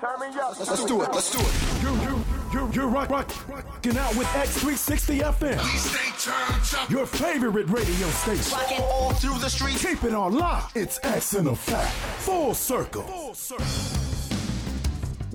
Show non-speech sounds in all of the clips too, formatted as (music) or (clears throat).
Turn me up. Let's do it. Let's do it. You, you, you, you're rock, rock, rocking out with X360 FM, Stay turned up. your favorite radio station. Rocking all through the streets. Keep it on lock. It's X in effect. Full circle. Full circle.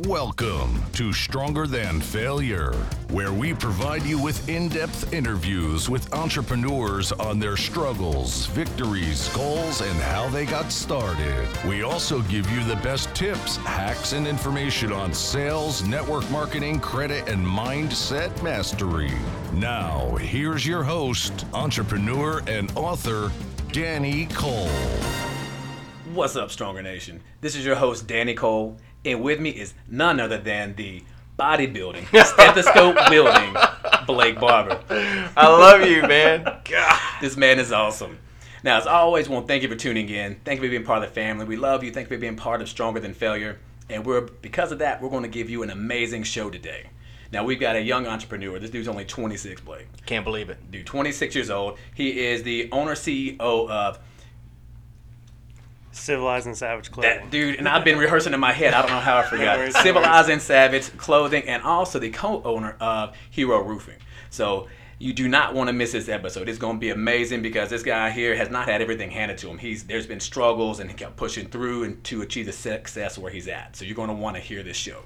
Welcome to Stronger Than Failure, where we provide you with in depth interviews with entrepreneurs on their struggles, victories, goals, and how they got started. We also give you the best tips, hacks, and information on sales, network marketing, credit, and mindset mastery. Now, here's your host, entrepreneur, and author, Danny Cole. What's up, Stronger Nation? This is your host, Danny Cole, and with me is none other than the bodybuilding, stethoscope (laughs) building, Blake Barber. I love you, man. God. This man is awesome. Now, as always, want to thank you for tuning in. Thank you for being part of the family. We love you. Thank you for being part of Stronger Than Failure. And we're because of that, we're going to give you an amazing show today. Now, we've got a young entrepreneur. This dude's only 26, Blake. Can't believe it. Dude, 26 years old. He is the owner CEO of Civilized and Savage Clothing. That dude, and I've been rehearsing in my head. I don't know how I forgot. (laughs) worries, no Civilized and Savage Clothing, and also the co-owner of Hero Roofing. So you do not want to miss this episode. It's going to be amazing because this guy here has not had everything handed to him. He's there's been struggles, and he kept pushing through and to achieve the success where he's at. So you're going to want to hear this show.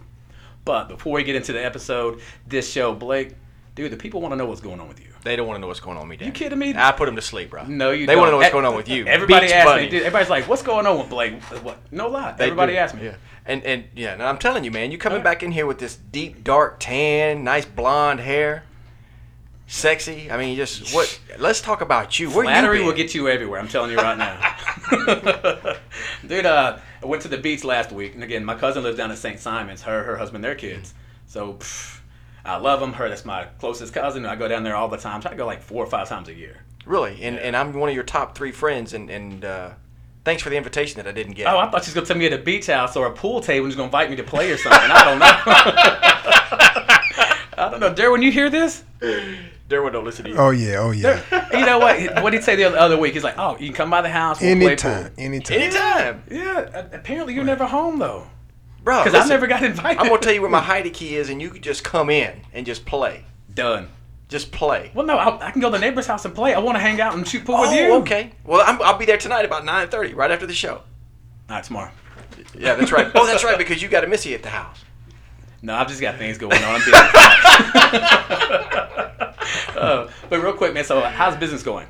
But before we get into the episode, this show, Blake, dude, the people want to know what's going on with you. They don't want to know what's going on with me, Dan. You kidding me? I put them to sleep, bro. No, you. They don't. want to know what's going on with you. Everybody Beach asks me. Dude, everybody's like, "What's going on with Blake?" What? No lie. They Everybody do. asks me. Yeah. And and yeah, and I'm telling you, man, you coming Alright. back in here with this deep dark tan, nice blonde hair, sexy. I mean, just what? Let's talk about you. Where Flattery you will get you everywhere. I'm telling you right now. (laughs) Dude, uh, I went to the beach last week, and again, my cousin lives down in St. Simon's. Her, her husband, their kids. So pff, I love them. Her, that's my closest cousin. I go down there all the time. Try to go like four or five times a year. really, and and I'm one of your top three friends, and and uh, thanks for the invitation that I didn't get. Oh, I thought she was gonna tell me at a beach house or a pool table and she's gonna invite me to play or something. I don't know. (laughs) I don't know. Darren, when you hear this, Derwin, don't listen to you. Oh yeah, oh yeah. you know what? What did he say the other, other week? He's like, "Oh, you can come by the house. We'll play pool." Anytime, anytime. Anytime, Yeah. Apparently, you're never home though, bro. because I never got invited. I'm gonna tell you where my (laughs) Heidi key is, and you could just come in and just play. Done. Just play. Well, no, I, I can go to the neighbor's house and play. I want to hang out and shoot pool with oh, you. okay. Well, I'm, I'll be there tonight about 9:30, right after the show. Not tomorrow. Yeah, that's right. (laughs) oh, that's right, because you got a Missy at the house. No, I've just got things going on. Uh, (laughs) but real quick, man. So, how's business going?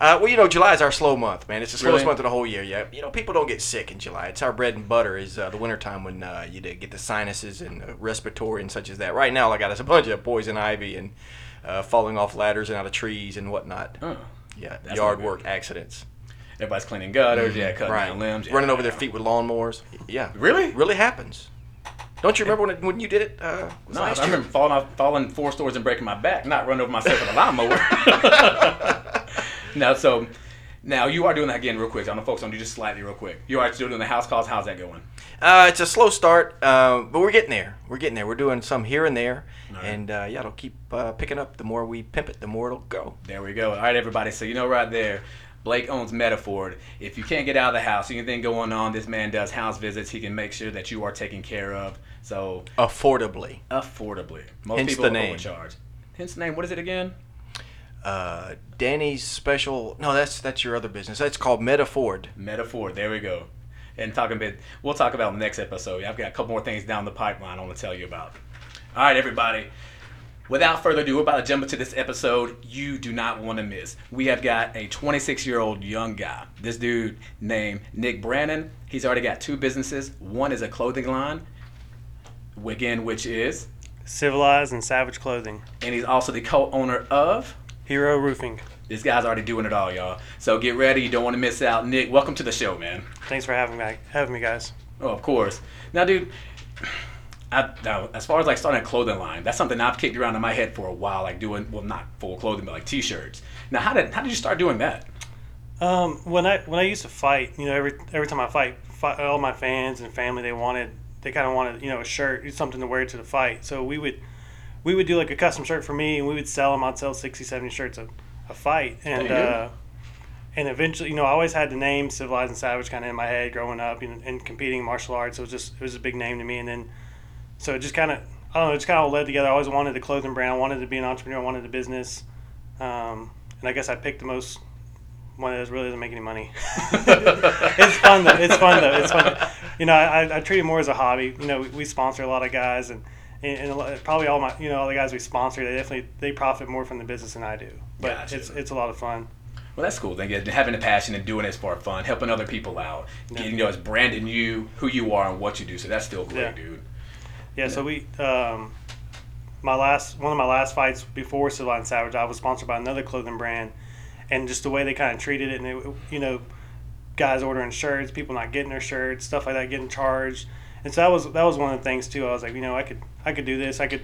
Uh, well, you know, July is our slow month, man. It's the slowest Really? month of the whole year. Yeah, you know, people don't get sick in July. It's our bread and butter. Is uh, the wintertime when uh, you get the sinuses and uh, respiratory and such as that. Right now, I got us a bunch of poison ivy and uh, falling off ladders and out of trees and whatnot. Oh, Yeah, yard work accidents. everybody's cleaning gutters. Yeah, cutting Mm-hmm. Right, down limbs. running over their feet with lawnmowers. Yeah, Really? really happens. Don't you remember when, it, when you did it? Uh, No, I remember falling off, falling four stories and breaking my back, not running over myself with a lawnmower. (laughs) (laughs) now, so now you are doing that again, real quick. I'm gonna focus on you just slightly, real quick. You are still doing the house calls. How's that going? Uh, it's a slow start, uh, but we're getting there. We're getting there. We're doing some here and there, right. and uh, yeah, it'll keep uh, picking up. The more we pimp it, the more it'll go. There we go. All right, everybody. So you know right there, Blake owns Metaford. If you can't get out of the house, anything going on, this man does house visits. He can make sure that you are taken care of. So Affordably. affordably. Most Hence people the name. overcharged. Hence the name. What is it again? Uh, Danny's special. No, that's that's your other business. That's called Metaford. Metaford. There we go. And talking about, we'll talk about the next episode. I've got a couple more things down the pipeline I want to tell you about. All right, everybody. Without further ado, we're about to jump into this episode you do not want to miss. We have got a 26 year old young guy. This dude named Nick Brannon. He's already got two businesses. One is a clothing line, again, which is, Civilized and Savage Clothing. and he's also the co owner of. Hero Roofing. This guy's already doing it all, y'all. So get ready. You don't want to miss out. Nick, welcome to the show, man. Thanks for having me, having me, guys. Oh, of course. Now, dude, I, now, as far as like starting a clothing line, that's something I've kicked around in my head for a while, like doing well, not full clothing, but like t-shirts. Now, how did how did you start doing that? Um, when I when I used to fight, you know, every every time I fight, fight all my fans and family, they wanted they kind of wanted you know a shirt, something to wear to the fight. So we would we would do like a custom shirt for me, and we would sell them. I'd sell 60, 70 shirts a, a fight, and uh, and eventually, you know, I always had the name Civilized and Savage kind of in my head growing up and, and competing in martial arts. So It was just it was a big name to me, and then so it just kind of I don't know, it just kind of led together. I always wanted the clothing brand. I wanted to be an entrepreneur. I wanted the business, um, and I guess I picked the most one that really doesn't make any money. (laughs) it's fun though. It's fun though. It's fun. You know, I, I treat it more as a hobby. You know, we, we sponsor a lot of guys, and, and, and a lot, probably all my you know all the guys we sponsor, they definitely they profit more from the business than I do. But Gotcha. it's it's a lot of fun. Well, that's cool. Then yeah, having the passion and doing it for fun, helping other people out, Yeah. you know, it's branding you, who you are, and what you do. So that's still great, Yeah. dude. Yeah, so we um, my last one of my last fights before Civilized Savage, I was sponsored by another clothing brand, and just the way they kind of treated it, and it, you know, guys ordering shirts, people not getting their shirts, stuff like that, getting charged, and so that was that was one of the things too. I was like, you know, I could I could do this, I could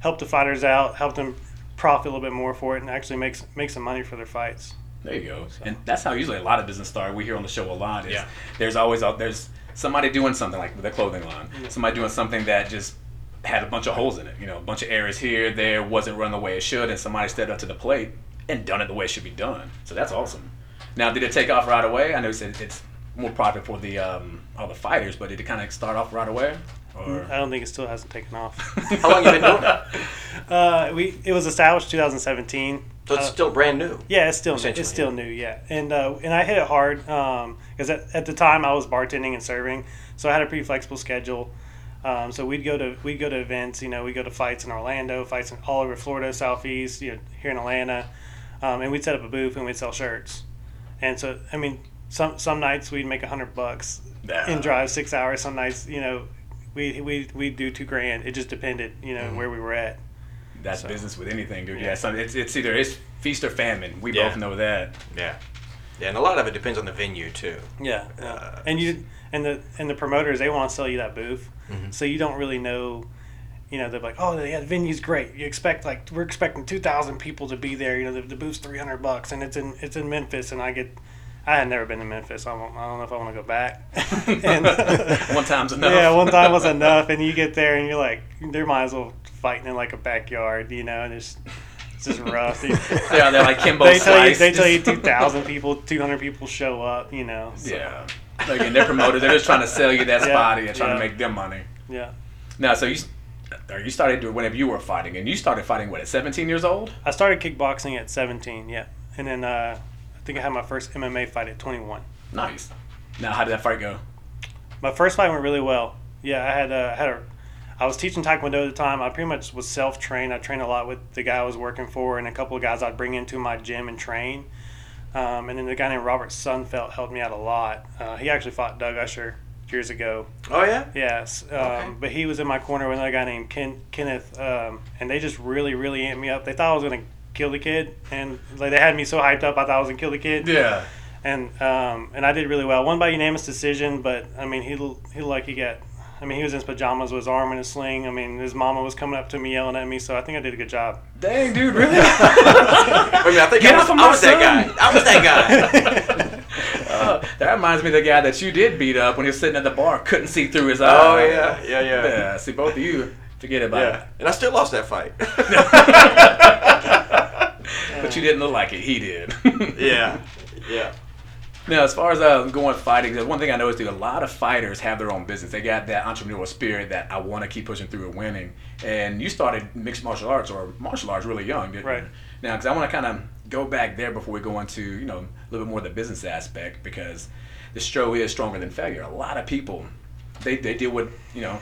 help the fighters out, help them profit a little bit more for it, and actually make make some money for their fights. There you go. And that's how usually a lot of business start. We hear on the show a lot is Yeah. there's always a, there's somebody doing something like the clothing line, somebody doing something that just had a bunch of holes in it. You know, a bunch of errors here, there, wasn't run the way it should, and somebody stepped up to the plate and done it the way it should be done. So that's awesome. Now, did it take off right away? I know you said it's more profit for the um, all the fighters, but did it kind of start off right away? Or I don't think it still hasn't taken off. (laughs) How long you been doing it? (laughs) uh, we it was established 2017. So it's Uh, still brand new. Yeah, it's still Essentially, it's still new. Yeah, and uh, and I hit it hard because at, at the time I was bartending and serving, so I had a pretty flexible schedule. Um, so we'd go to we'd go to events. You know, we would go to fights in Orlando, fights in all over Florida, Southeast, you know, here in Atlanta, um, and we'd set up a booth and we'd sell shirts. And so I mean, some some nights we'd make a hundred bucks Yeah. and drive six hours. Some nights, you know, we we we'd do two grand. It just depended, you know, where we were at. that's So- business with anything, dude. Yeah, Yeah. some, it's, it's either it's feast or famine. We Yeah. both know that. Yeah. Yeah, and a lot of it depends on the venue too. Yeah, yeah. Uh, and you and the and the promoters they want to sell you that booth, Mm-hmm. so you don't really know. You know, they're like, oh yeah, the venue's great. You expect like we're expecting two thousand people to be there. You know, the, the booth's three hundred bucks, and it's in it's in Memphis, and I get. I had never been to Memphis. I don't, I don't know if I want to go back. (laughs) and, (laughs) One time's enough. yeah, one time was enough, and you get there and you're like, they might as well fighting in like a backyard, you know, and it's it's just rough. (laughs) Yeah, they're like Kimbo they tell you Slice. they tell you two thousand people, two hundred people show up, you know. so, Yeah. Again, they're promoters. They're just trying to sell you that Yeah, spot and trying yeah. to make them money. yeah. Now, so you, or you started doing whenever you were fighting, and you started fighting what at 17 years old? I started kickboxing at 17, yeah. And then uh, think I had my first MMA fight at 21. Nice. Now, how did that fight go? My first fight went really well. Yeah, I had uh, had a I was teaching taekwondo at the time. I pretty much was self-trained. I trained a lot with the guy I was working for and a couple of guys I'd bring into my gym and train. Um, and then the guy named Robert Sunfelt helped me out a lot. Uh, he actually fought Doug Usher years ago. Oh yeah. Yes, um, Okay. but he was in my corner with another guy named Ken, Kenneth, um, and they just really, really amped me up. They thought I was gonna kill the kid, and like they had me so hyped up, I thought I was gonna kill the kid. Yeah. And um, and I did really well. Won by unanimous decision, but I mean he l- he like he got. I mean he was in his pajamas with his arm in a sling. I mean his mama was coming up to me yelling at me, so I think I did a good job. Dang, dude, really? (laughs) I mean, I think Get I was, I was that guy. I was that guy. Uh, that reminds me of the guy that you did beat up when he was sitting at the bar, couldn't see through his eye. oh yeah, yeah, yeah. Yeah, see, both of you, forget about Yeah. And I still lost that fight. (laughs) (laughs) But you didn't look like it. He did. (laughs) yeah. Yeah. Now, as far as uh, going fighting, one thing I noticed: dude, a lot of fighters have their own business. They got that entrepreneurial spirit that I want to keep pushing through and winning. And you started mixed martial arts or martial arts really young, didn't Right. you? Now, because I want to kind of go back there before we go into you know a little bit more of the business aspect because the show is stronger than failure. A lot of people they, they deal with you know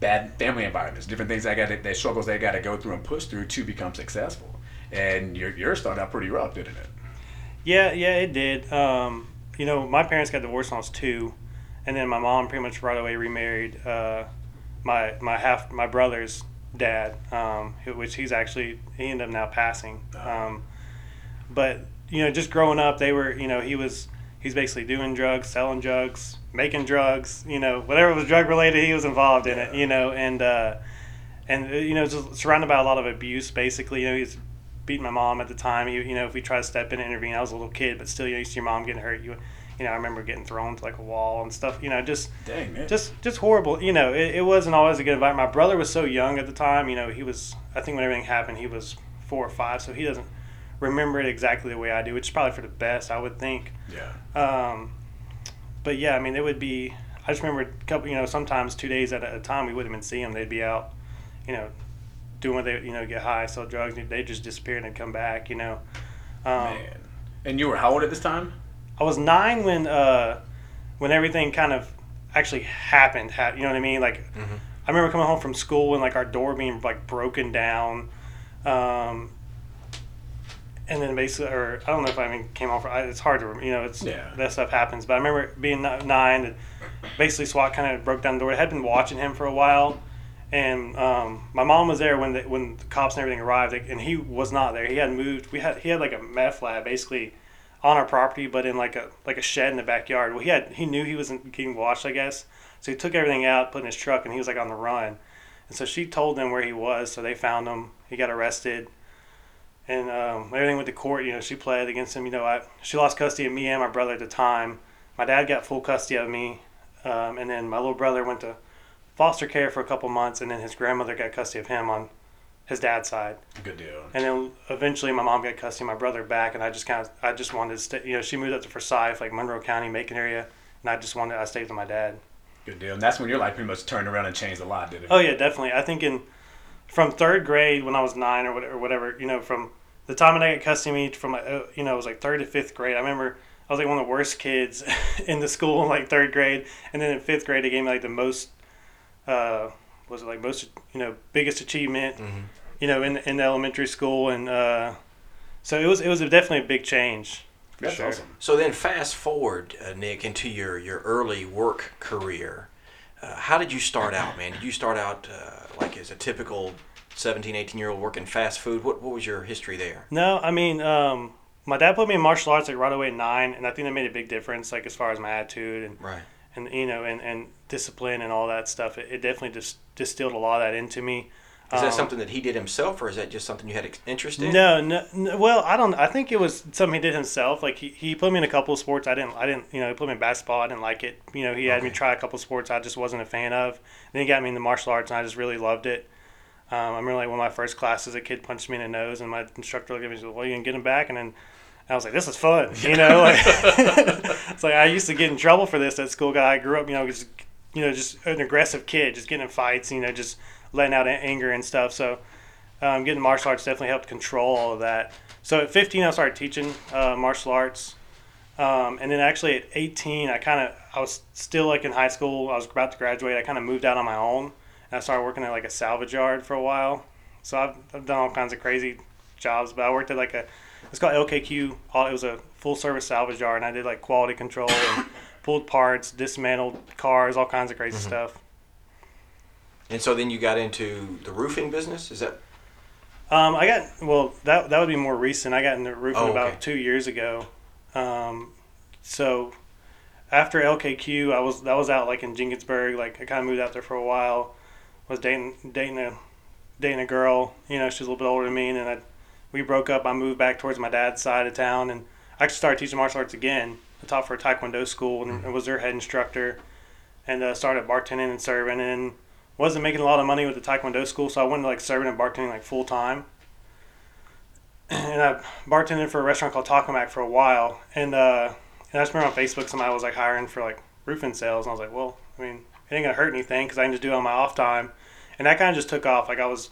bad family environments, different things they got their struggles they got to go through and push through to become successful. And your yours started out pretty rough, didn't it? Yeah, yeah, it did. Um, you know, my parents got divorced when I was two, and then my mom pretty much right away remarried uh, my my half my brother's dad, um, which he's actually he ended up now passing. Um, but you know, just growing up, they were you know he was he's basically doing drugs, selling drugs, making drugs. You know, whatever was drug related, he was involved in it. You know, and uh, and uh, you know, just surrounded by a lot of abuse. Basically, you know, he's beating my mom at the time. You, you know, if we tried to step in and intervene, I was a little kid, but still, you know, you see your mom getting hurt. You, you know, I remember getting thrown to like a wall and stuff. You know, just Dang man. just just horrible. You know, it, it wasn't always a good environment. My brother was so young at the time. You know, he was. I think when everything happened, he was four or five, so he doesn't remember it exactly the way I do, which is probably for the best, I would think. Yeah. Um, but yeah, I mean, it would be. I just remember a couple, you know, sometimes two days at a time we wouldn't even see them. They'd be out, you know, doing what they, you know, get high, sell drugs. and They just disappear and they'd come back, you know. Um, Man. And you were how old at this time? I was nine when uh, when everything kind of actually happened. Ha- you know what I mean? Like, I remember coming home from school and like our door being like broken down, um, and then basically, or I don't know if I even came I- it's hard to, rem- you know, it's Yeah. that stuff happens. But I remember being nine. And basically, SWAT kind of broke down the door. I had been watching him for a while. And um, my mom was there when the, when the cops and everything arrived, and he was not there. He had moved. We had he had like a meth lab basically on our property, but in like a like a shed in the backyard. Well, he had he knew he wasn't getting watched, I guess. So he took everything out, put in his truck, and he was like on the run. And so she told them where he was, so they found him. He got arrested, and um, everything went to court. You know, she pled against him. You know, I, she lost custody of me and my brother at the time. My dad got full custody of me, um, and then my little brother went to foster care for a couple months, and then his grandmother got custody of him on his dad's side. Good deal. And then eventually, my mom got custody of my brother back, and I just kind of, I just wanted to stay. You know, she moved up to Forsyth, like Monroe County, Macon area, and I just wanted, I stayed with my dad. Good deal. And that's when your life pretty much turned around and changed a lot, did it? Oh yeah, definitely. I think in from third grade when I was nine or whatever, or whatever you know, from the time that I got custody of me from uh, you know, it was like third to fifth grade. I remember I was like one of the worst kids (laughs) in the school in like third grade, and then in fifth grade they gave me like the most, uh, was it like most you know biggest achievement, you know, in in elementary school, and uh, so it was it was definitely a big change. That's sure. awesome. So then, fast forward, uh, Nick, into your your early work career. Uh, how did you start out, man? Did you start out uh, like as a typical 17, 18 year old working fast food? What what was your history there? No, I mean, um, my dad put me in martial arts like right away at nine, and I think that made a big difference, like as far as my attitude and Right. And you know and, and discipline and all that stuff. It, it definitely just distilled a lot of that into me. Is that Um, something that he did himself, or is that just something you had interest in? No, no, no, well, I don't. I think it was something he did himself. Like he, he put me in a couple of sports. I didn't. I didn't. You know, he put me in basketball. I didn't like it. You know, he had me try a couple of sports I just wasn't a fan of. Then he got me into martial arts, and I just really loved it. Um, I remember like one of my first classes, a kid punched me in the nose, and my instructor looked at me and said, "Well, you can get him back." And then I was like, "This is fun," (laughs) you know. Like, (laughs) it's like I used to get in trouble for this at school. Guy, I grew up, you know, just you know, just an aggressive kid, just getting in fights, you know, just letting out anger and stuff. So um, getting martial arts definitely helped control all of that. So at 15, I started teaching uh, martial arts, um, and then actually at 18, I kind of I was still like in high school. I was about to graduate. I kind of moved out on my own, and I started working at like a salvage yard for a while. So I've, I've done all kinds of crazy jobs, but I worked at like a it's called LKQ. It was a full service salvage yard, and I did like quality control and (coughs) pulled parts, dismantled cars, all kinds of crazy stuff. And so then you got into the roofing business. Is that Um, I got well. That that would be more recent. I got into roofing Oh, okay. about two years ago. Um, so after LKQ, I was that was out like in Jenkinsburg. Like I kind of moved out there for a while. Was dating dating a dating a girl. You know, she's a little bit older than me, and I, we broke up. I moved back towards my dad's side of town, and I actually started teaching martial arts again. I taught for a Taekwondo school and, and was their head instructor, and uh, started bartending and serving and wasn't making a lot of money with the Taekwondo school, so I went to like serving and bartending like full time. (clears throat) And I bartended for a restaurant called Taco Mac for a while, and uh, and I just remember on Facebook somebody was like hiring for like roofing sales, and I was like, well, I mean, it ain't gonna hurt anything because I can just do it on my off time, and that kind of just took off. Like I was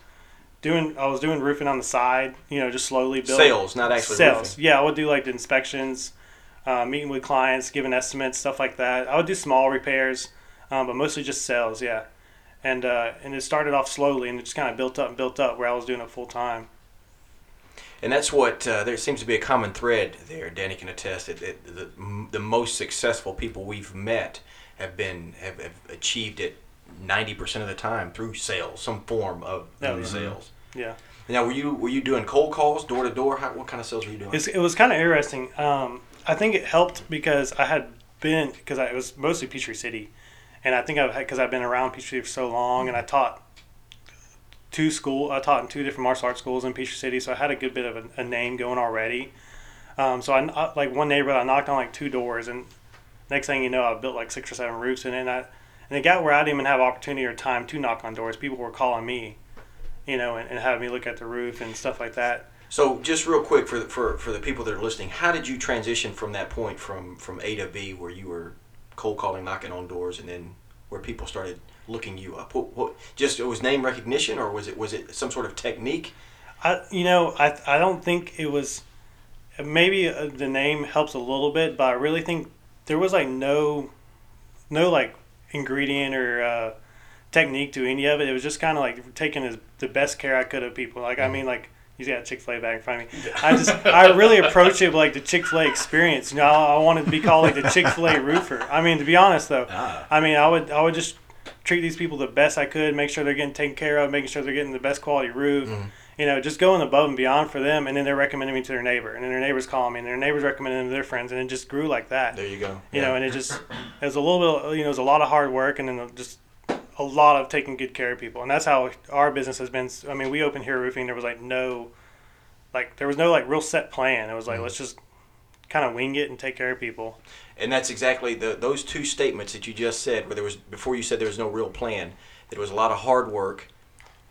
doing, I was doing roofing on the side, you know, just slowly building sales, not actually sales. roofing? Yeah, I would do like the inspections, uh, meeting with clients, giving estimates, stuff like that. I would do small repairs, um, but mostly just sales. Yeah, and uh, and it started off slowly, and it just kind of built up and built up where I was doing it full time. And that's what uh, there seems to be a common thread there. Danny can attest that, that the, the most successful people we've met have been have, have achieved it ninety percent of the time through sales, some form of Mhm. sales. Yeah. Now, were you were you doing cold calls, door to door? How What kind of sales were you doing? It's, it was kind of interesting. Um, I think it helped because I had been because it was mostly Peachtree City, and I think I've because I've been around Peachtree for so long, and I taught two school. I taught in two different martial arts schools in Peachtree City, so I had a good bit of a, a name going already. Um, so I I- like one neighborhood, I knocked on like two doors, and next thing you know, I built like six or seven roofs and then I, and it got where I didn't even have opportunity or time to knock on doors. People were calling me, you know, and, and having me look at the roof and stuff like that. So just real quick for the, for for the people that are listening, how did you transition from that point from from A to B where you were cold calling, knocking on doors, and then where people started looking you up? What, what just it was name recognition, or was it was it some sort of technique? I, you know, I, I don't think it was. Maybe uh, the name helps a little bit, but I really think there was like no, no like ingredient or uh, technique to any of it. It was just kind of like taking as, the best care I could of people. Like I mean, like he's got Chick Fil A bag in front of me. I just I really approached it like the Chick Fil A experience. You know, I, I wanted to be called like the Chick Fil A roofer. I mean, to be honest though, Ah. I mean, I would I would just treat these people the best I could, make sure they're getting taken care of, making sure they're getting the best quality roof. You know, just going above and beyond for them, and then they're recommending me to their neighbor, and then their neighbors calling me, and their neighbors recommending them to their friends, and it just grew like that. There you go. You know, and it just it was a little bit, you know, it was a lot of hard work, and then just a lot of taking good care of people, and that's how our business has been. I mean, we opened Hero Roofing. There was like no, like there was no like real set plan. It was like mm. let's just kind of wing it and take care of people. And that's exactly the those two statements that you just said, where there was before you said there was no real plan. There was a lot of hard work,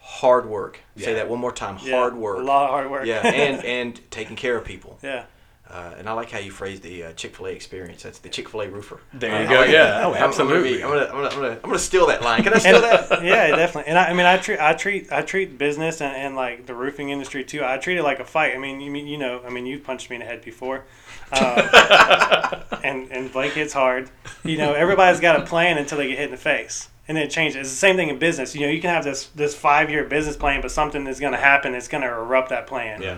hard work. Say that one more time. Yeah, Hard work. a lot of hard work. yeah, (laughs) and and taking care of people. yeah. Uh, and I like how you phrased the uh, Chick Fil A experience. That's the Chick Fil A roofer. There you I go, like yeah. that. Oh, I'm- I'm gonna absolutely. I'm gonna, I'm gonna, I'm gonna, I'm gonna steal that line. Can I steal And- that? (laughs) yeah, definitely. And I, I mean, I treat, I treat, I treat business and, and like the roofing industry too. I treat it like a fight. I mean, you mean, you know, I mean, you've punched me in the head before, uh, (laughs) and and Blake hits hard. You know, everybody's got a plan until they get hit in the face, and then it changes. It's the same thing in business. You know, you can have this this five year business plan, but something is going to happen. It's going to erupt that plan. Yeah.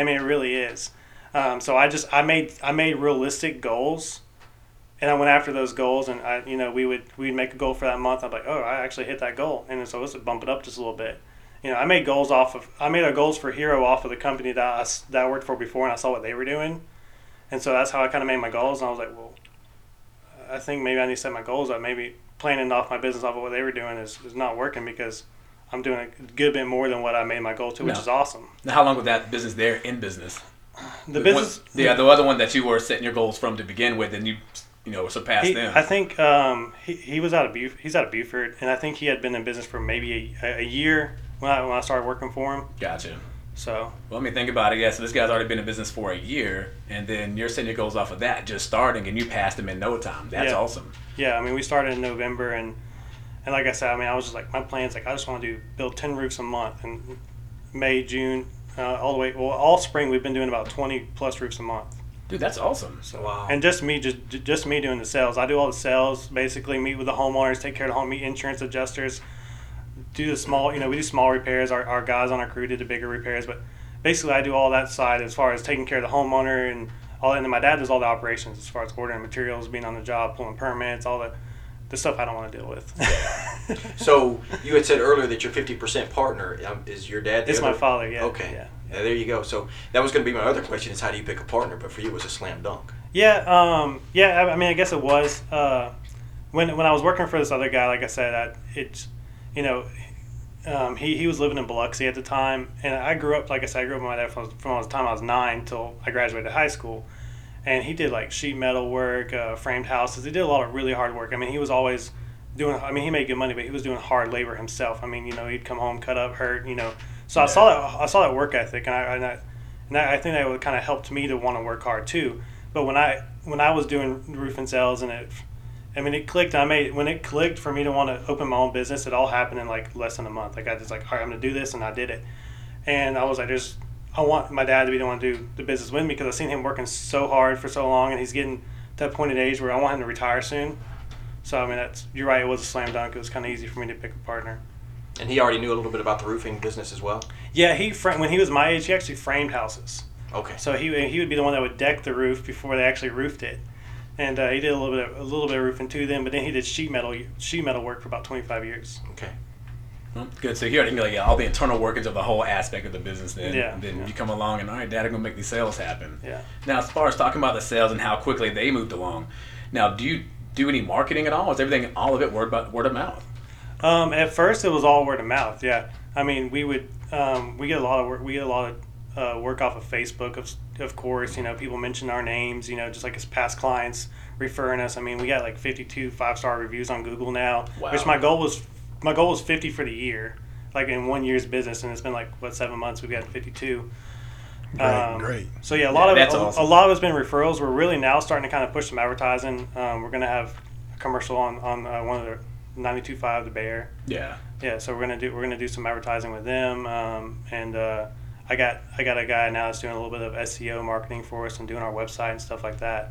I mean, it really is. Um, so I just I made I made realistic goals, and I went after those goals. And I you know we would we'd make a goal for that month. I'm like, oh, I actually hit that goal, and so let's bump it up just a little bit. You know, I made goals off of I made our goals for Hero off of the company that I, s- that I worked for before, and I saw what they were doing, and so that's how I kind of made my goals. And I was like, well, I think maybe I need to set my goals up. Maybe planning off my business off of what they were doing is, is not working because I'm doing a good bit more than what I made my goal to, which No. is awesome. Now, how long was that business there in business? The business, yeah, the other one that you were setting your goals from to begin with, and you, you know, surpassed He, them. I think um, he, he was out of Buf- he's out of Buford, and I think he had been in business for maybe a, a year when I, when I started working for him. gotcha. So Well, I mean, think about it. Yeah, so this guy's already been in business for a year, and then you're setting your goals off of that, just starting, and you passed him in no time. That's Yeah. awesome. Yeah, I mean we started in November, and and like I said, I mean I was just like my plans like I just want to do build ten roofs a month, and May June uh, all the way well all spring we've been doing about twenty plus roofs a month. Dude, that's awesome. So Wow. and just me just just me doing the sales. I do all the sales basically. Meet with the homeowners, take care of the home, meet insurance adjusters, do the small. You know we do small repairs. Our, our guys on our crew did the bigger repairs, but basically I do all that side as far as taking care of the homeowner and all. And then my dad does all the operations as far as ordering materials, being on the job, pulling permits, all the the stuff I don't want to deal with. (laughs) So you had said earlier that your 50% partner um, is your dad. it's my father. Yeah. Okay. Yeah. Yeah, there you go. So that was going to be my other question: is how do you pick a partner? But for you, it was a slam dunk. Yeah, um, yeah. I, I mean, I guess it was uh, when when I was working for this other guy. Like I said, I, it's you know, um, he he was living in Biloxi at the time, and I grew up. Like I said, I grew up with my dad from, from the time I was nine till I graduated high school, and he did like sheet metal work, uh, framed houses. He did a lot of really hard work. I mean, he was always doing. I mean, he made good money, but he was doing hard labor himself. I mean, you know, he'd come home, cut up, hurt. You know, so I saw that. I saw that work ethic, and I and, I, and I think that would kind of helped me to want to work hard too. But when I when I was doing roofing sales and it, I mean, it clicked. I made when it clicked for me to want to open my own business. It all happened in like less than a month. Like I just like, all right, I'm gonna do this, and I did it. And I was like, there's, I want my dad to be the one to do the business with me because I've seen him working so hard for so long, and he's getting to that point in age where I want him to retire soon. So I mean, that's you're right. It was a slam dunk. It was kind of easy for me to pick a partner. And he already knew a little bit about the roofing business as well. Yeah, he fra- when he was my age, he actually framed houses. Okay. So he he would be the one that would deck the roof before they actually roofed it, and uh, he did a little bit of, a little bit of roofing too. Then, but then he did sheet metal sheet metal work for about twenty five years. Okay. Well, good. So you already know yeah, all the internal workings of the whole aspect of the business. Then, Yeah, then yeah. you come along and all right, Dad, I'm gonna make these sales happen. Yeah. Now, as far as talking about the sales and how quickly they moved along, now do you do any marketing at all? Is everything all of it word by, word of mouth? Um, at first, it was all word of mouth. Yeah, I mean, we would um, we get a lot of work. We get a lot of uh, work off of Facebook, of of course. You know, people mention our names. You know, just like as past clients referring us. I mean, we got like fifty two five star reviews on Google now. Wow. Which my goal was my goal was fifty for the year, like in one year's business, and it's been like what seven months. We've got fifty two. Great, great. So yeah, a lot Yeah, of that's a, awesome. a lot of it's been referrals. We're really now starting to kind of push some advertising. Um, we're gonna have a commercial on on uh, one of the 92.5 the Bear. Yeah. Yeah, so we're gonna do we're gonna do some advertising with them, um, and uh, I got I got a guy now that's doing a little bit of SEO marketing for us and doing our website and stuff like that.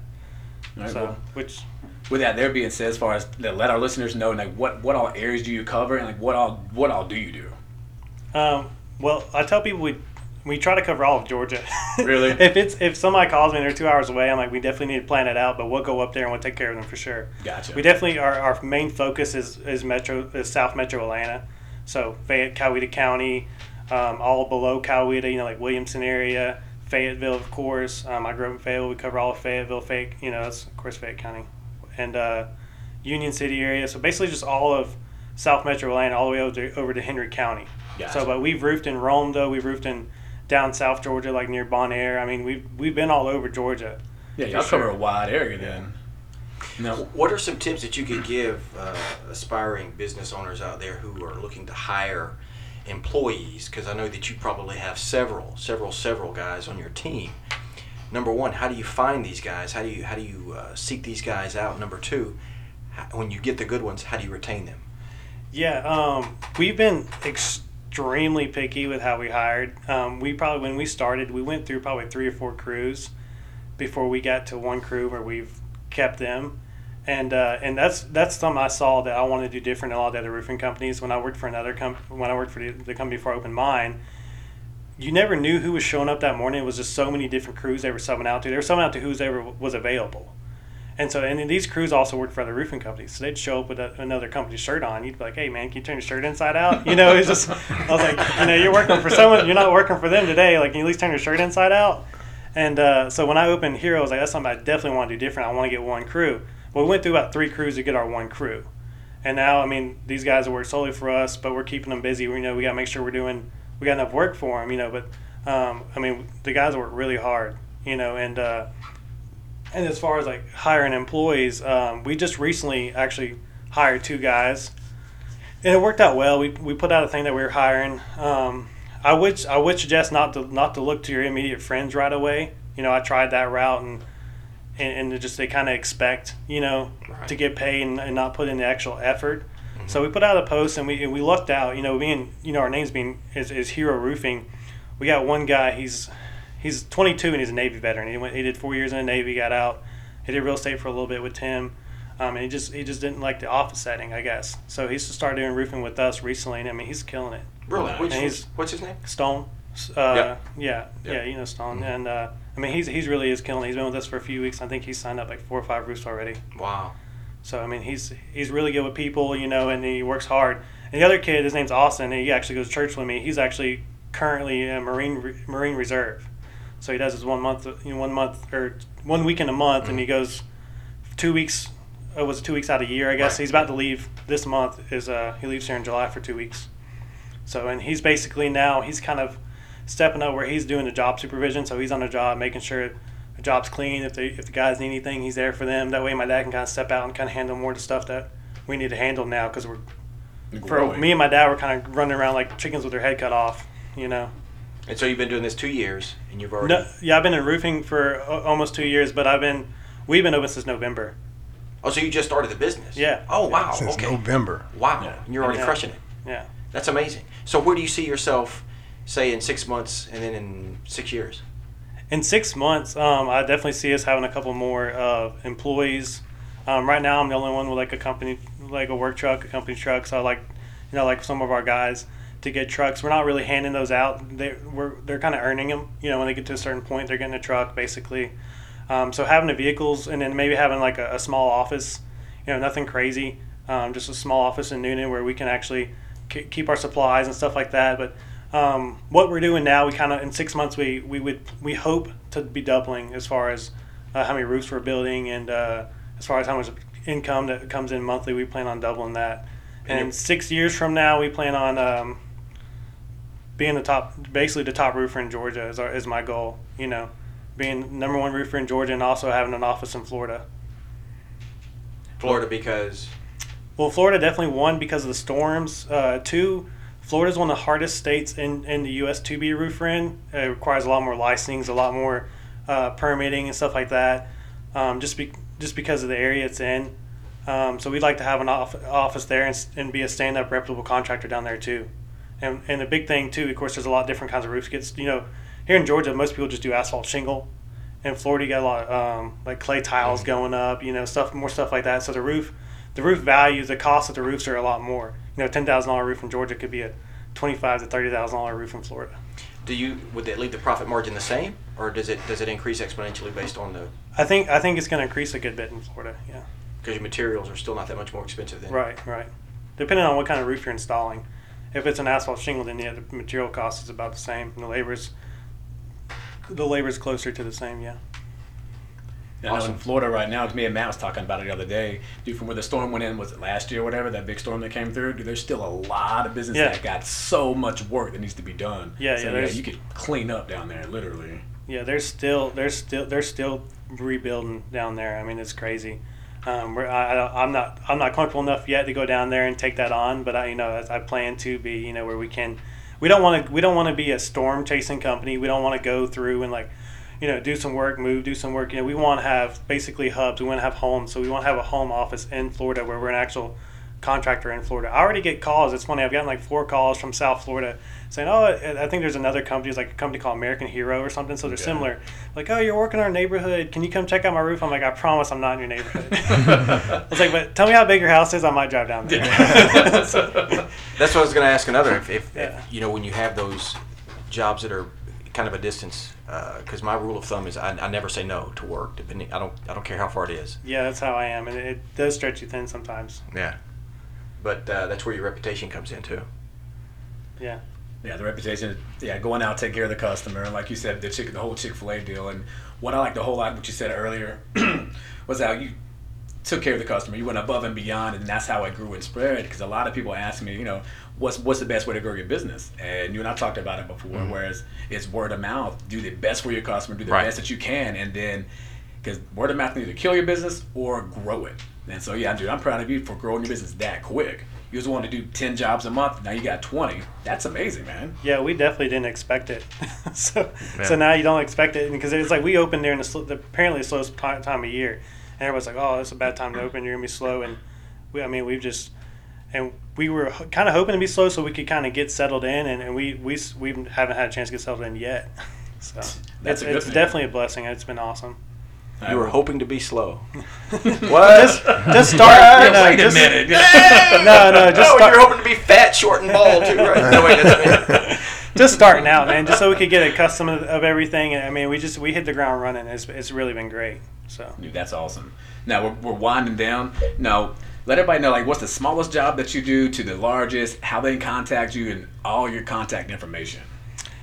Right, so well, which with that there being said, as far as let our listeners know, like what what all areas do you cover, and like what all what all do you do? Um, well, I tell people we we try to cover all of Georgia. (laughs) Really? if it's if somebody calls me and they're two hours away, I'm like, we definitely need to plan it out, but we'll go up there and we'll take care of them for sure. Gotcha. We definitely our, our main focus is is metro is South Metro Atlanta, so Fayette, Coweta County, um, all below Coweta, you know, like Williamson area, Fayetteville, of course. Um, I grew up in Fayetteville. We cover all of Fayetteville, Fayette, you know, that's of course Fayette County, and uh, Union City area. So basically, just all of South Metro Atlanta, all the way over to, over to Henry County. Gotcha. So, but we've roofed in Rome, though. We've roofed in down South Georgia, like near Bon Air. I mean, we've we've been all over Georgia. Yeah, y'all sure. cover a wide area then. No. What are some tips that you could give uh, aspiring business owners out there who are looking to hire employees? Because I know that you probably have several, several, several guys on your team. Number one, how do you find these guys? How do you how do you uh, seek these guys out? Number two, when you get the good ones, how do you retain them? Yeah, um, we've been extremely picky with how we hired. Um, we probably when we started, we went through probably three or four crews before we got to one crew where we've kept them. And uh, and that's that's something I saw that I wanted to do different than a lot of the other roofing companies. When I worked for another comp- when I worked for the, the company before I opened mine, you never knew who was showing up that morning. It was just so many different crews they were subbing out to. They were subbing out to who's ever was available. And so, and these crews also worked for other roofing companies. So they'd show up with a, another company's shirt on. You'd be like, "Hey, man, can you turn your shirt inside out?" You know, it's just. I was like, you know, you're working for someone. You're not working for them today. Like, can you at least turn your shirt inside out? And uh, so when I opened Hero, I was like, that's something I definitely want to do different. I want to get one crew. We went through about three crews to get our one crew. And now, I mean, these guys work solely for us, but we're keeping them busy. We know we got to make sure we're doing, we got enough work for them, you know. But um, I mean, the guys work really hard, you know. And uh, and as far as like hiring employees, um, we just recently actually hired two guys, and it worked out well. We, we put out a thing that we were hiring. Um, I would I would suggest not to not to look to your immediate friends right away. You know, I tried that route and and, and just they kind of expect you know Right. to get paid and, and not put in the actual effort. So we put out a post and we and we lucked out. You know, being you know our names being is, is Hero Roofing. We got one guy. He's he's 22 and he's a Navy veteran. He went he did four years in the Navy, got out. He did real estate for a little bit with Tim. Um, and he just he just didn't like the office setting, I guess. So he's started doing roofing with us recently, and I mean he's killing it. Really? Which, And he's- what's his name? Stone. Uh, Yeah. yeah, Yeah. yeah, you know Stone, and uh, I mean he's he's really is killing. it. He's been with us for a few weeks. I think he's signed up like four or five roofs already. Wow. So I mean he's he's really good with people, you know, and he works hard. And the other kid, his name's Austin, and he actually goes to church with me. He's actually currently a Marine Marine Reserve, so he does his one month, you know, one month or one week in a month, and he goes two weeks. It was two weeks out of a year, I guess. Right. He's about to leave this month. Is uh, he leaves here in July for two weeks. So and he's basically now he's kind of stepping up where he's doing the job supervision. So he's on the job, making sure the job's clean. If they if the guys need anything, he's there for them. That way, my dad can kind of step out and kind of handle more of the stuff that we need to handle now because we're for me and my dad were kind of running around like chickens with their head cut off. You know. And so you've been doing this two years, and you've already. No, yeah, I've been in roofing for almost two years, but I've been we've been open since November. Oh, so you just started the business? Yeah. Oh, wow. Since okay. November. Wow. Yeah. And you're already Yeah. crushing it. Yeah. That's amazing. So where do you see yourself, say, in six months and then in six years? in six months, um, I definitely see us having a couple more uh, employees. Um, right now, I'm the only one with like a company, like a work truck, a company truck. So I like, you know, like some of our guys to get trucks. We're not really handing those out. They we're they're kind of earning them. You know, when they get to a certain point, they're getting a truck basically. Um, so having the vehicles and then maybe having like a, a small office, you know, nothing crazy, um, just a small office in Newnan where we can actually k- keep our supplies and stuff like that. But um, what we're doing now, we kind of in six months we we would we hope to be doubling as far as uh, how many roofs we're building and uh, as far as how much income that comes in monthly. We plan on doubling that. And And six years from now, we plan on um, being the top, basically the top roofer in Georgia is, our, is my goal. You know, being number one roofer in Georgia and also having an office in Florida. Florida, because Well, Florida definitely one because of the storms. Uh, two, Florida's one of the hardest states in, in the U.S. to be a roofer in. It requires a lot more licensing, a lot more uh, permitting and stuff like that. Um, just be, just because of the area it's in. Um, so we'd like to have an off- office there and, and be a stand-up reputable contractor down there too. And and the big thing too, of course, there's a lot of different kinds of roofs. Gets you know, here in Georgia, most people just do asphalt shingle. In Florida, you got a lot of um, like clay tiles going up, you know, stuff more stuff like that. So the roof, the roof values, the cost of the roofs are a lot more. You know, ten thousand dollar roof in Georgia could be a twenty-five to thirty thousand dollar roof in Florida. Do you would that leave the profit margin the same, or does it does it increase exponentially based on the I think I think it's going to increase a good bit in Florida. Yeah. because your materials are still not that much more expensive than Right, right. Depending on what kind of roof you're installing. If it's an asphalt shingle, then yeah, the material cost is about the same, and the labor's the labor's closer to the same. Yeah. I know Awesome. in Florida right now, me and Matt was talking about it the other day. Dude, from where the storm went in, was it last year or whatever, that big storm that came through? Dude, there's still a lot of business Yeah. that got so much work that needs to be done. Yeah, so, yeah, there's- you could clean up down there, literally. Yeah, they're still they're still they're still rebuilding down there. I mean, it's crazy. Um, we're, I, I, I'm not I'm not comfortable enough yet to go down there and take that on, but I you know I plan to be you know where we can. We don't want to we don't want to be a storm chasing company. We don't want to go through and like you know do some work, move, do some work. You know, we want to have basically hubs. We want to have homes, so we want to have a home office in Florida where we're an actual contractor in Florida. I already get calls. It's funny. I've gotten like four calls from South Florida saying, "Oh, I I think there's another company. It's like a company called American Hero or something. So they're Okay. similar. Like, oh, you're working in our neighborhood. Can you come check out my roof? I'm like, I promise, I'm not in your neighborhood. (laughs) I was like, but tell me how big your house is. I might drive down there. So- (laughs) (laughs) That's what I was going to ask another. If, if, Yeah. if you know when you have those jobs that are kind of a distance, because my rule of thumb is I, I never say no to work. Depending, I don't I don't care how far it is. yeah, that's how I am, and it, it does stretch you thin sometimes. Yeah. But uh, that's where your reputation comes in too. Yeah. Yeah, the reputation. Yeah, going out, take care of the customer, and like you said, the chick, the whole Chick Fil A deal, and what I liked a whole lot, what you said earlier, (clears throat) was how you took care of the customer. You went above and beyond, and that's how it grew and spread. Because a lot of people ask me, you know, what's what's the best way to grow your business? And you and I talked about it before. Mm-hmm. Whereas it's word of mouth. Do the best for your customer. Do the Right. best that you can, and then because word of mouth can either kill your business or grow it. And so yeah, dude, I'm proud of you for growing your business that quick. You just wanted to do ten jobs a month. Now you got twenty. That's amazing, man. Yeah, we definitely didn't expect it. (laughs) so, Yeah. so now you don't expect it because it's like we opened during the, the apparently the slowest time of year, and everyone's like, "Oh, it's a bad time to open. You're gonna be slow." And we, I mean, we've just and we were kind of hoping to be slow so we could kind of get settled in, and, and we we we haven't had a chance to get settled in yet. (laughs) So That's it's, a good it's thing. definitely a blessing. It's been awesome. You were hoping to be slow. (laughs) Just, just start. you know, Wait a minute. (laughs) No, no, just oh, no, start. you're hoping to be fat, short, and bald too, right? No, wait, that's me. just starting out, man, just so we could get a custom of, of everything. And I mean, we just we hit the ground running. It's, it's really been great. So Dude, that's awesome. Now we're, we're winding down. Now, let everybody know like what's the smallest job that you do to the largest, how they can contact you, and all your contact information.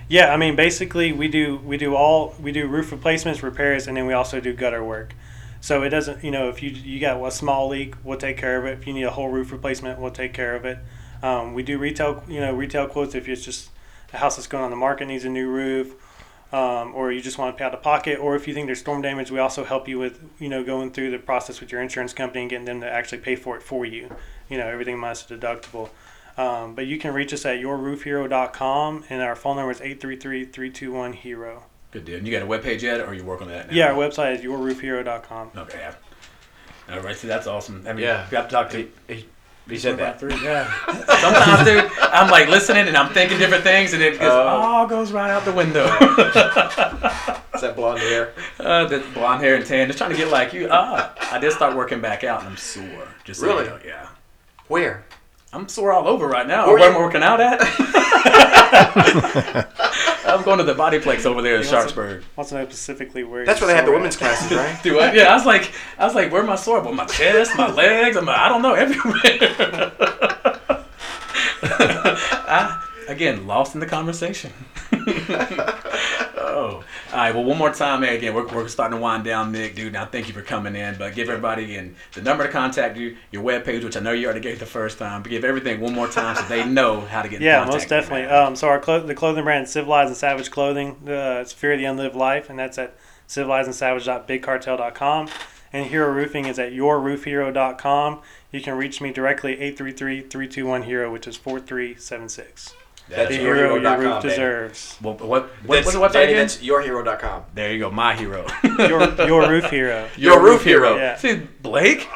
yeah, I mean, basically we do we do all we do roof replacements, repairs, and then we also do gutter work. So it doesn't, you know, if you you got a small leak, we'll take care of it. If you need a whole roof replacement, we'll take care of it. Um, we do retail, you know, retail quotes if it's just a house that's going on the market needs a new roof. Um, or you just want to pay out of pocket, or if you think there's storm damage, we also help you with you know going through the process with your insurance company and getting them to actually pay for it for you. You know everything minus the deductible. Um, but you can reach us at yourroofhero.com, and our phone number is 833-321-HERO. Good deal. And you got a webpage yet, or you work on that now? Yeah, our website is yourroofhero.com. Okay. All right. So that's awesome. I mean, Yeah. we have to talk to. He, he, he said that. Three, Yeah. Sometimes, dude, I'm like listening and I'm thinking different things, and it just Oh. all goes right out the window. (laughs) Is that blonde hair? uh, the blonde hair and tan, just trying to get like you. Ah, I did start working back out, and I'm sore. Just so you Really? know, yeah. Where? I'm sore all over right now. Where Where, you- am I working out at? (laughs) (laughs) (laughs) I'm going to the body Bodyplex over there in He Sharpsburg. Wants to know specifically where. That's where they have the women's at. classes, right? (laughs) Do I? Yeah, I was like, I was like, where am I sore? But my chest, my legs, I'm, I don't know, everywhere. (laughs) I, again, lost in the conversation. Oh, all right. Well, one more time, man. Again, we're, we're starting to wind down, Nick, dude. Now, thank you for coming in, but give everybody and the number to contact you, your webpage, which I know you already gave the first time, but give everything one more time so they (laughs) know how to get. in Yeah, most definitely. Um, so our clo- the clothing brand Civilized and Savage Clothing. Uh, it's Fear the Unlived Life, and that's at civilizedandsavage.bigcartel.com. And Hero Roofing is at yourroofhero.com. you can reach me directly 833-321-HERO, which is 4376. That's The your hero hero your roof baby. deserves. What, what, what, That's, what's the website Danny, again? that's yourhero.com. There you go, my hero. (laughs) Your, your roof hero. (laughs) (laughs) Your Roof Hero. Yeah. See, Blake?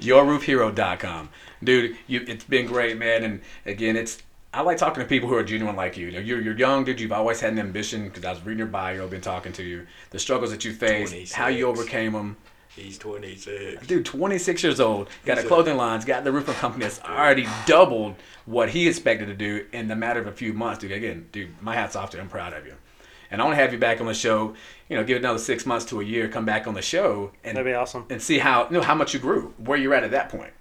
YourRoofHero.com. Dude, you, it's been great, man. And again, it's I like talking to people who are genuine like you. You're, you're young, dude. You've always had an ambition because I was reading your bio, been talking to you. The struggles that you faced, how you overcame them. He's 26. Dude, 26 years old, got a He's a- clothing line's got the roofing company that's already doubled what he expected to do in the matter of a few months. Dude, again, dude, my hat's off to you. I'm proud of you. And I want to have you back on the show. You know, give it another six months to a year. Come back on the show and That'd be awesome. and see how you know how much you grew, where you're at at that point.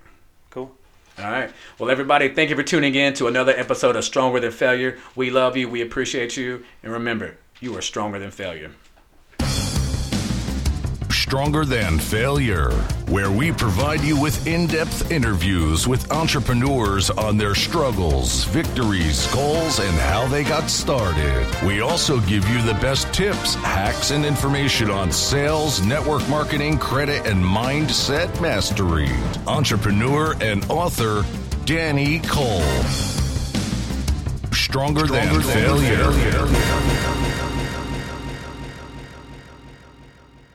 Cool. All right. Well, everybody, thank you for tuning in to another episode of Stronger Than Failure. We love you. We appreciate you. And remember, you are stronger than failure. Stronger Than Failure, where we provide you with in depth interviews with entrepreneurs on their struggles, victories, goals, and how they got started. We also give you the best tips, hacks, and information on sales, network marketing, credit, and mindset mastery. Entrepreneur and author Danny Cole. Stronger, Than, failure.